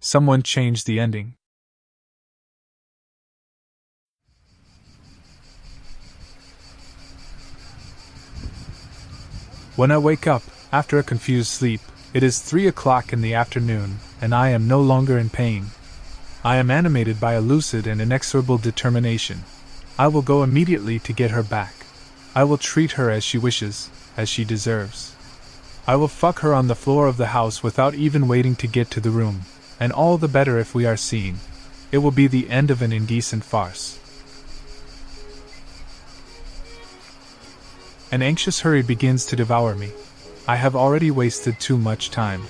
Someone changed the ending. When I wake up, after a confused sleep, it is three o'clock in the afternoon, and I am no longer in pain. I am animated by a lucid and inexorable determination. I will go immediately to get her back. I will treat her as she wishes, as she deserves. I will fuck her on the floor of the house without even waiting to get to the room, and all the better if we are seen. It will be the end of an indecent farce. An anxious hurry begins to devour me. I have already wasted too much time.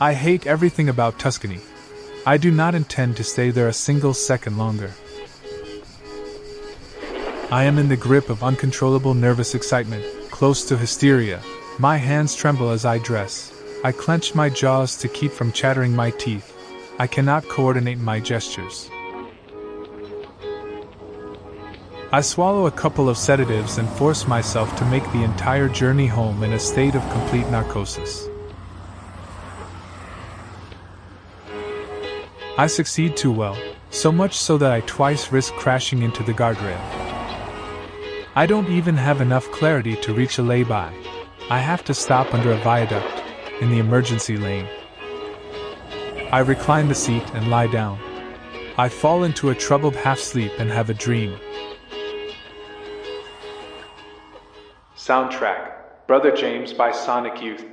I hate everything about Tuscany. I do not intend to stay there a single second longer. I am in the grip of uncontrollable nervous excitement, close to hysteria. My hands tremble as I dress. I clench my jaws to keep from chattering my teeth. I cannot coordinate my gestures. I swallow a couple of sedatives and force myself to make the entire journey home in a state of complete narcosis. I succeed too well, so much so that I twice risk crashing into the guardrail. I don't even have enough clarity to reach a lay by. I have to stop under a viaduct, in the emergency lane. I recline the seat and lie down. I fall into a troubled half sleep and have a dream. Soundtrack Brother James by Sonic Youth.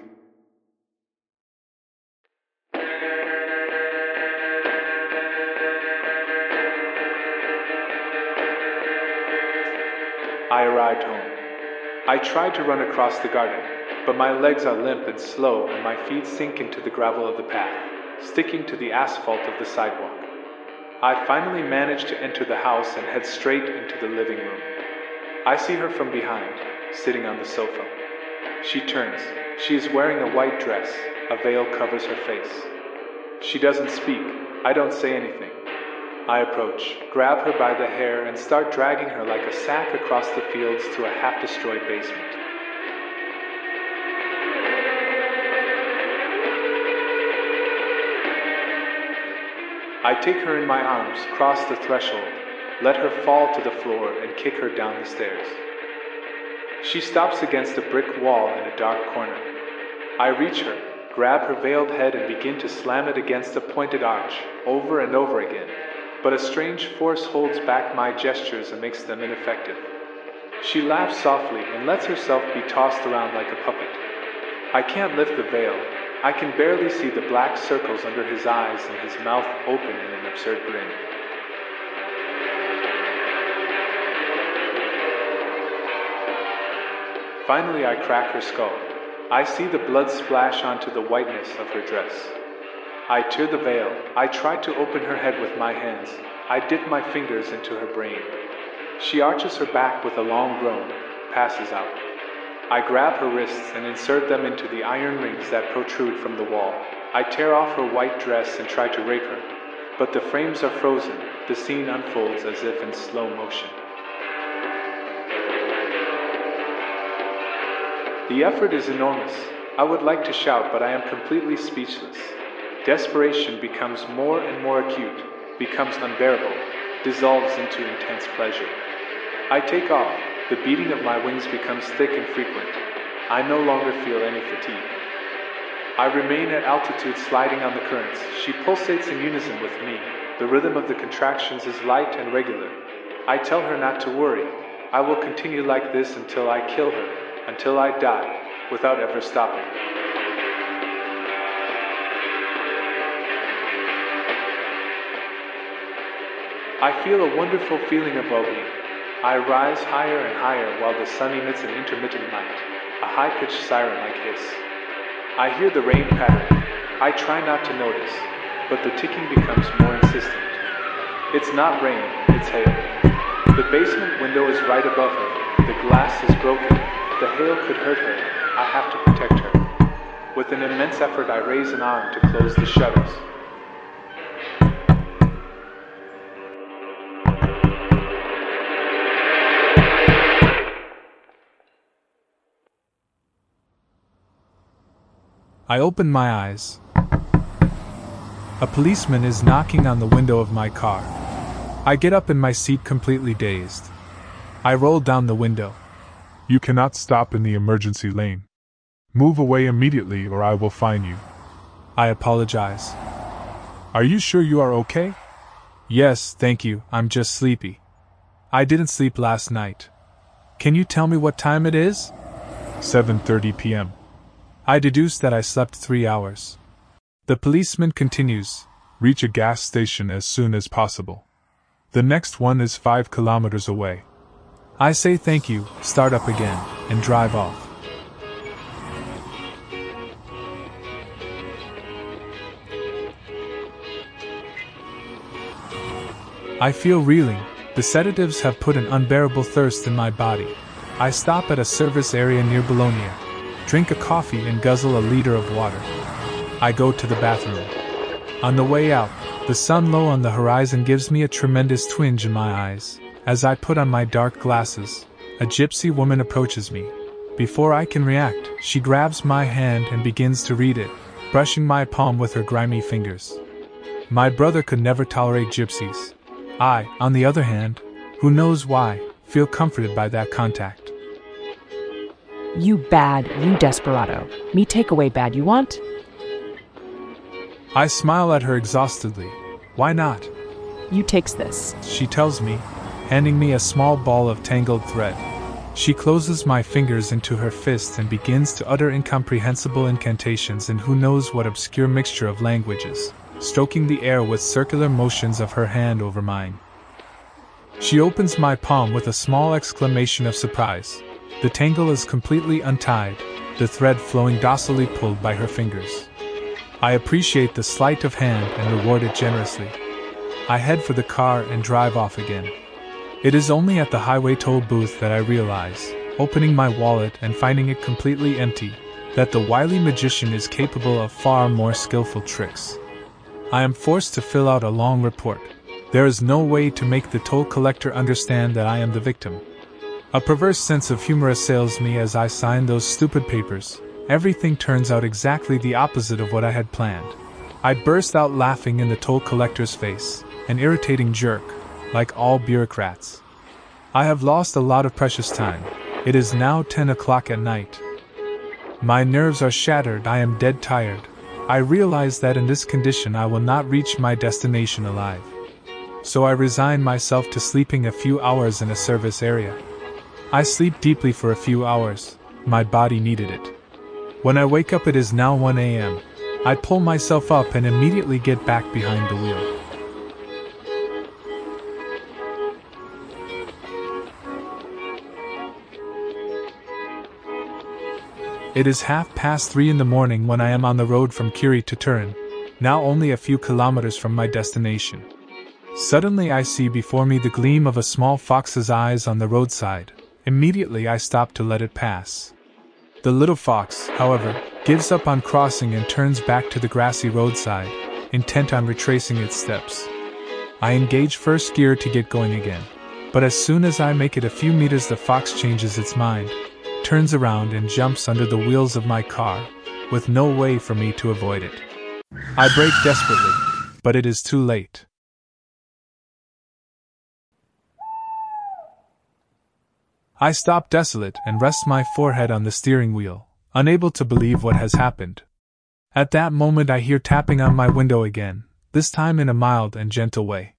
I arrived home. I tried to run across the garden, but my legs are limp and slow, and my feet sink into the gravel of the path, sticking to the asphalt of the sidewalk. I finally manage to enter the house and head straight into the living room. I see her from behind, sitting on the sofa. She turns. She is wearing a white dress. A veil covers her face. She doesn't speak. I don't say anything. I approach, grab her by the hair, and start dragging her like a sack across the fields to a half destroyed basement. I take her in my arms, cross the threshold, let her fall to the floor, and kick her down the stairs. She stops against a brick wall in a dark corner. I reach her, grab her veiled head, and begin to slam it against a pointed arch, over and over again. But a strange force holds back my gestures and makes them ineffective. She laughs softly and lets herself be tossed around like a puppet. I can't lift the veil. I can barely see the black circles under his eyes and his mouth open in an absurd grin. Finally, I crack her skull. I see the blood splash onto the whiteness of her dress. I tear the veil. I try to open her head with my hands. I dip my fingers into her brain. She arches her back with a long groan, passes out. I grab her wrists and insert them into the iron rings that protrude from the wall. I tear off her white dress and try to rape her, but the frames are frozen. The scene unfolds as if in slow motion. The effort is enormous. I would like to shout, but I am completely speechless. Desperation becomes more and more acute, becomes unbearable, dissolves into intense pleasure. I take off. The beating of my wings becomes thick and frequent. I no longer feel any fatigue. I remain at altitude sliding on the currents. She pulsates in unison with me. The rhythm of the contractions is light and regular. I tell her not to worry. I will continue like this until I kill her until I die without ever stopping. I feel a wonderful feeling of well-being. I rise higher and higher while the sun emits an intermittent light, a high-pitched siren-like hiss. I hear the rain patter. I try not to notice, but the ticking becomes more insistent. It's not rain, it's hail. The basement window is right above her. The glass is broken, the hail could hurt her. I have to protect her. With an immense effort, I raise an arm to close the shutters. I open my eyes. A policeman is knocking on the window of my car. I get up in my seat completely dazed. I roll down the window. You cannot stop in the emergency lane. Move away immediately or I will fine you. I apologize. Are you sure you are okay? Yes, thank you, I'm just sleepy. I didn't sleep last night. Can you tell me what time it is? 7:30 p.m. I deduce that I slept 3 hours. The policeman continues, reach a gas station as soon as possible. The next one is 5 kilometers away. I say thank you, start up again, and drive off. I feel reeling. The sedatives have put an unbearable thirst in my body. I stop at a service area near Bologna, drink a coffee, and guzzle a liter of water. I go to the bathroom. On the way out, the sun low on the horizon gives me a tremendous twinge in my eyes. As I put on my dark glasses, a gypsy woman approaches me. Before I can react, she grabs my hand and begins to read it, brushing my palm with her grimy fingers. My brother could never tolerate gypsies. I, on the other hand, who knows why, feel comforted by that contact. You bad, you desperado. Me take away bad you want? I smile at her exhaustedly. Why not? You takes this. She tells me, handing me a small ball of tangled thread. She closes my fingers into her fist and begins to utter incomprehensible incantations in who knows what obscure mixture of languages stroking the air with circular motions of her hand over mine. She opens my palm with a small exclamation of surprise. The tangle is completely untied, the thread flowing docilely pulled by her fingers. I appreciate the sleight of hand and reward it generously. I head for the car and drive off again. It is only at the highway toll booth that I realize, opening my wallet and finding it completely empty, that the wily magician is capable of far more skillful tricks. I am forced to fill out a long report. There is no way to make the toll collector understand that I am the victim. A perverse sense of humor assails me as I sign those stupid papers. Everything turns out exactly the opposite of what I had planned. I burst out laughing in the toll collector's face, an irritating jerk, like all bureaucrats. I have lost a lot of precious time. It is now 10 o'clock at night. My nerves are shattered, I am dead tired. I realize that in this condition I will not reach my destination alive. So I resign myself to sleeping a few hours in a service area. I sleep deeply for a few hours, my body needed it. When I wake up, it is now 1 a.m. I pull myself up and immediately get back behind the wheel. It is half past three in the morning when I am on the road from Chieri to Turin, now only a few kilometers from my destination. Suddenly I see before me the gleam of a small fox's eyes on the roadside. Immediately I stop to let it pass. The little fox, however, gives up on crossing and turns back to the grassy roadside, intent on retracing its steps. I engage first gear to get going again, but as soon as I make it a few meters, the fox changes its mind turns around and jumps under the wheels of my car, with no way for me to avoid it. I brake desperately, but it is too late. I stop desolate and rest my forehead on the steering wheel, unable to believe what has happened. At that moment, I hear tapping on my window again, this time in a mild and gentle way.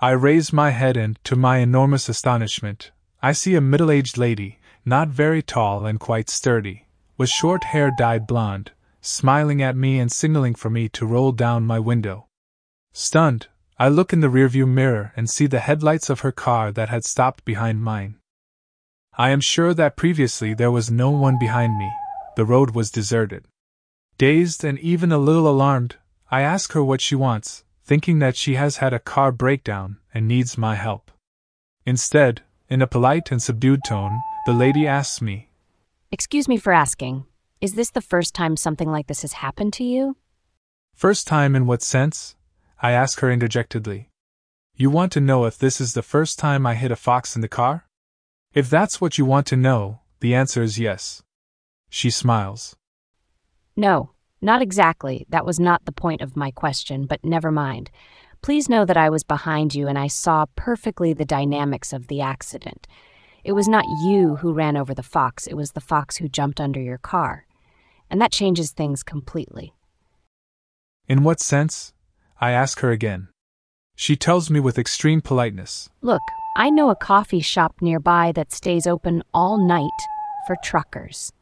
I raise my head and, to my enormous astonishment, I see a middle aged lady, not very tall and quite sturdy, with short hair dyed blonde, smiling at me and signaling for me to roll down my window. Stunned, I look in the rearview mirror and see the headlights of her car that had stopped behind mine. I am sure that previously there was no one behind me, the road was deserted. Dazed and even a little alarmed, I ask her what she wants, thinking that she has had a car breakdown and needs my help. Instead, in a polite and subdued tone, the lady asks me, Excuse me for asking, is this the first time something like this has happened to you? First time in what sense? I ask her interjectedly. You want to know if this is the first time I hit a fox in the car? If that's what you want to know, the answer is yes. She smiles. No, Not exactly. That was not the point of my question, but never mind. Please know that I was behind you and I saw perfectly the dynamics of the accident. It was not you who ran over the fox, it was the fox who jumped under your car. And that changes things completely. In what sense? I ask her again. She tells me with extreme politeness. Look, I know a coffee shop nearby that stays open all night for truckers.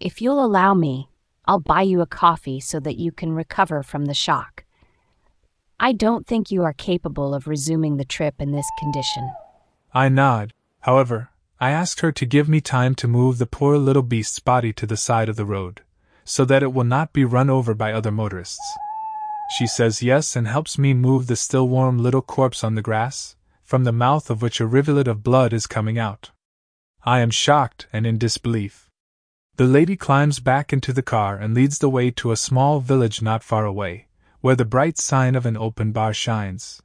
If you'll allow me, I'll buy you a coffee so that you can recover from the shock. I don't think you are capable of resuming the trip in this condition. I nod. However, I ask her to give me time to move the poor little beast's body to the side of the road, so that it will not be run over by other motorists. She says yes and helps me move the still warm little corpse on the grass, from the mouth of which a rivulet of blood is coming out. I am shocked and in disbelief. The lady climbs back into the car and leads the way to a small village not far away, where the bright sign of an open bar shines.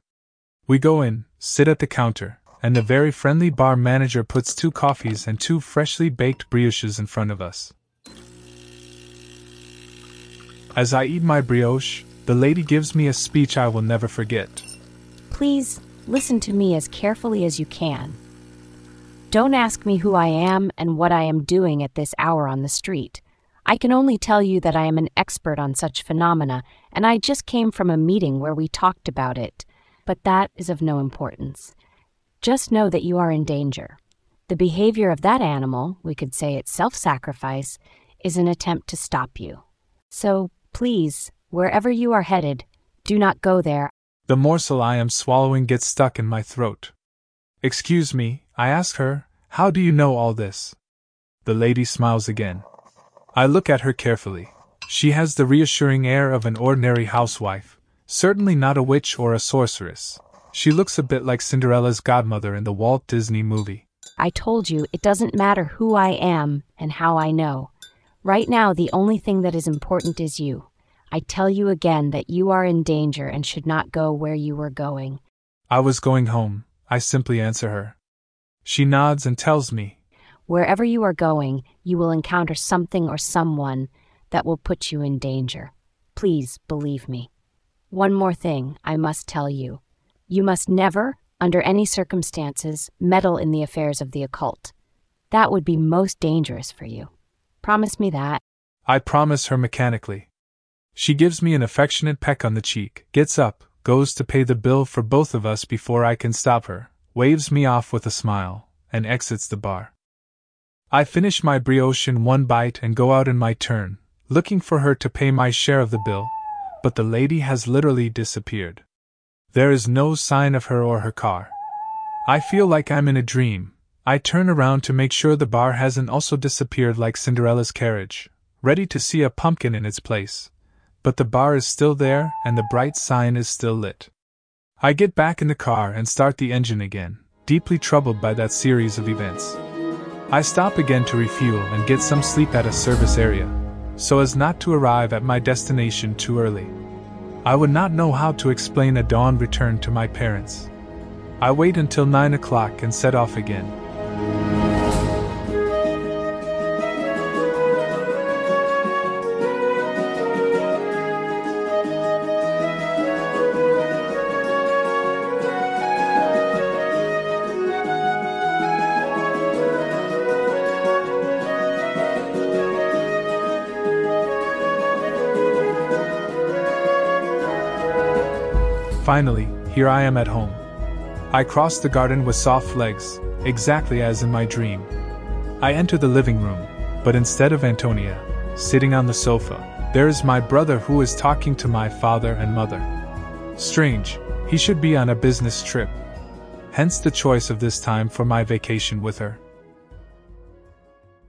We go in, sit at the counter, and the very friendly bar manager puts two coffees and two freshly baked brioches in front of us. As I eat my brioche, the lady gives me a speech I will never forget. Please listen to me as carefully as you can. Don't ask me who I am and what I am doing at this hour on the street. I can only tell you that I am an expert on such phenomena, and I just came from a meeting where we talked about it. But that is of no importance. Just know that you are in danger. The behavior of that animal, we could say it's self sacrifice, is an attempt to stop you. So please, wherever you are headed, do not go there. The morsel I am swallowing gets stuck in my throat. Excuse me, I ask her, how do you know all this? The lady smiles again. I look at her carefully. She has the reassuring air of an ordinary housewife, certainly not a witch or a sorceress. She looks a bit like Cinderella's godmother in the Walt Disney movie. I told you it doesn't matter who I am and how I know. Right now, the only thing that is important is you. I tell you again that you are in danger and should not go where you were going. I was going home, I simply answer her. She nods and tells me. Wherever you are going, you will encounter something or someone that will put you in danger. Please believe me. One more thing I must tell you. You must never, under any circumstances, meddle in the affairs of the occult. That would be most dangerous for you. Promise me that. I promise her mechanically. She gives me an affectionate peck on the cheek, gets up, goes to pay the bill for both of us before I can stop her, waves me off with a smile, and exits the bar. I finish my brioche in one bite and go out in my turn, looking for her to pay my share of the bill, but the lady has literally disappeared. There is no sign of her or her car. I feel like I'm in a dream. I turn around to make sure the bar hasn't also disappeared like Cinderella's carriage, ready to see a pumpkin in its place. But the bar is still there and the bright sign is still lit. I get back in the car and start the engine again, deeply troubled by that series of events. I stop again to refuel and get some sleep at a service area, so as not to arrive at my destination too early. I would not know how to explain a dawn return to my parents. I wait until 9 o'clock and set off again. Finally, here I am at home. I cross the garden with soft legs, exactly as in my dream. I enter the living room, but instead of Antonia, sitting on the sofa, there is my brother who is talking to my father and mother. Strange, he should be on a business trip. Hence the choice of this time for my vacation with her.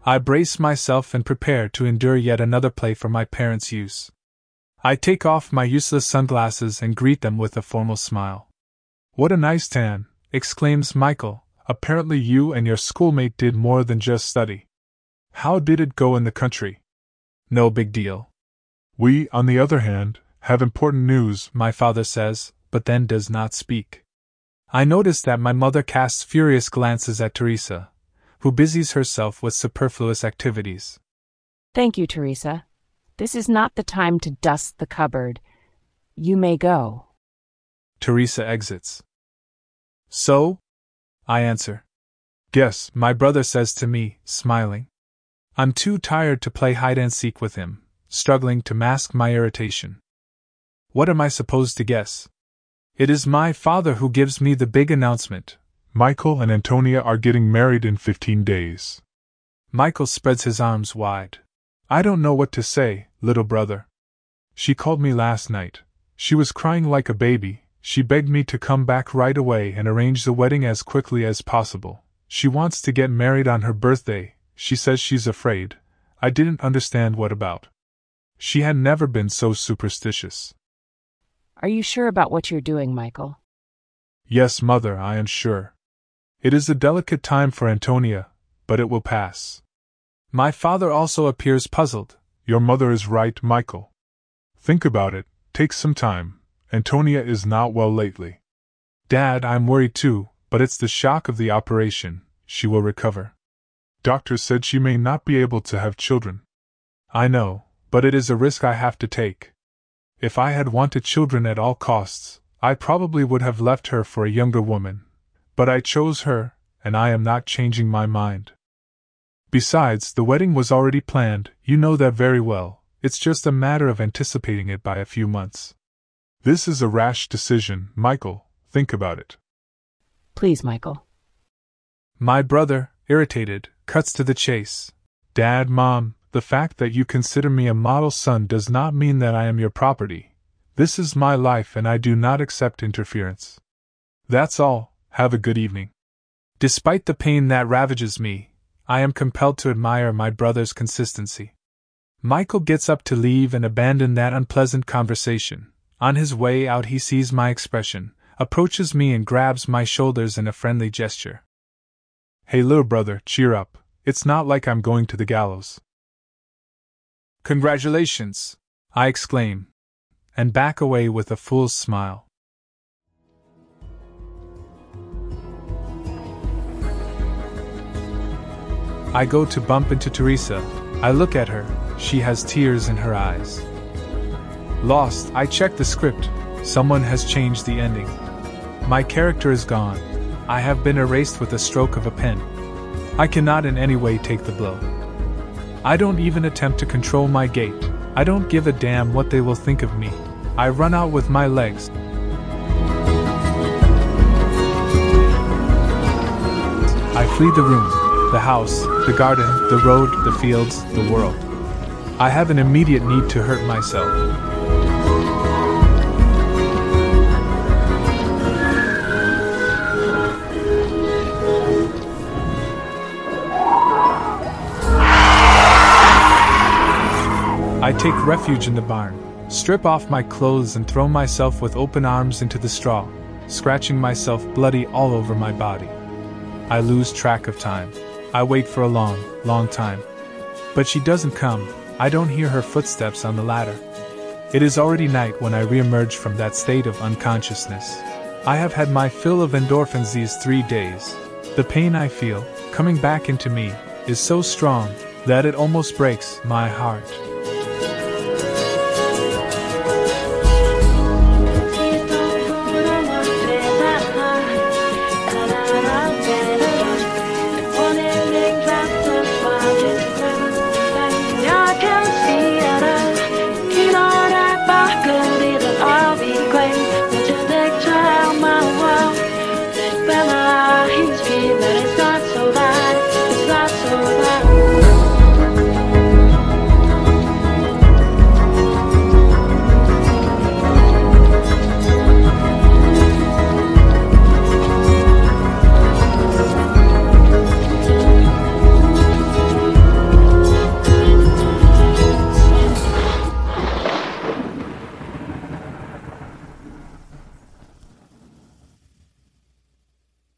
I brace myself and prepare to endure yet another play for my parents' use. I take off my useless sunglasses and greet them with a formal smile. What a nice tan! exclaims Michael. Apparently, you and your schoolmate did more than just study. How did it go in the country? No big deal. We, on the other hand, have important news, my father says, but then does not speak. I notice that my mother casts furious glances at Teresa, who busies herself with superfluous activities. Thank you, Teresa. This is not the time to dust the cupboard. You may go. Teresa exits. So? I answer. Guess, my brother says to me, smiling. I'm too tired to play hide and seek with him, struggling to mask my irritation. What am I supposed to guess? It is my father who gives me the big announcement. Michael and Antonia are getting married in 15 days. Michael spreads his arms wide. I don't know what to say, little brother. She called me last night. She was crying like a baby. She begged me to come back right away and arrange the wedding as quickly as possible. She wants to get married on her birthday. She says she's afraid. I didn't understand what about. She had never been so superstitious. Are you sure about what you're doing, Michael? Yes, mother, I am sure. It is a delicate time for Antonia, but it will pass. My father also appears puzzled. Your mother is right, Michael. Think about it, take some time. Antonia is not well lately. Dad, I'm worried too, but it's the shock of the operation. She will recover. Doctor said she may not be able to have children. I know, but it is a risk I have to take. If I had wanted children at all costs, I probably would have left her for a younger woman. But I chose her, and I am not changing my mind. Besides, the wedding was already planned, you know that very well, it's just a matter of anticipating it by a few months. This is a rash decision, Michael, think about it. Please, Michael. My brother, irritated, cuts to the chase. Dad, Mom, the fact that you consider me a model son does not mean that I am your property. This is my life and I do not accept interference. That's all, have a good evening. Despite the pain that ravages me, I am compelled to admire my brother's consistency. Michael gets up to leave and abandon that unpleasant conversation. On his way out, he sees my expression, approaches me, and grabs my shoulders in a friendly gesture. Hey, little brother, cheer up. It's not like I'm going to the gallows. Congratulations! I exclaim, and back away with a fool's smile. I go to bump into Teresa. I look at her, she has tears in her eyes. Lost, I check the script. Someone has changed the ending. My character is gone. I have been erased with a stroke of a pen. I cannot in any way take the blow. I don't even attempt to control my gait. I don't give a damn what they will think of me. I run out with my legs. I flee the room the house, the garden, the road, the fields, the world. I have an immediate need to hurt myself. I take refuge in the barn, strip off my clothes, and throw myself with open arms into the straw, scratching myself bloody all over my body. I lose track of time. I wait for a long, long time. But she doesn't come, I don't hear her footsteps on the ladder. It is already night when I reemerge from that state of unconsciousness. I have had my fill of endorphins these three days. The pain I feel, coming back into me, is so strong that it almost breaks my heart.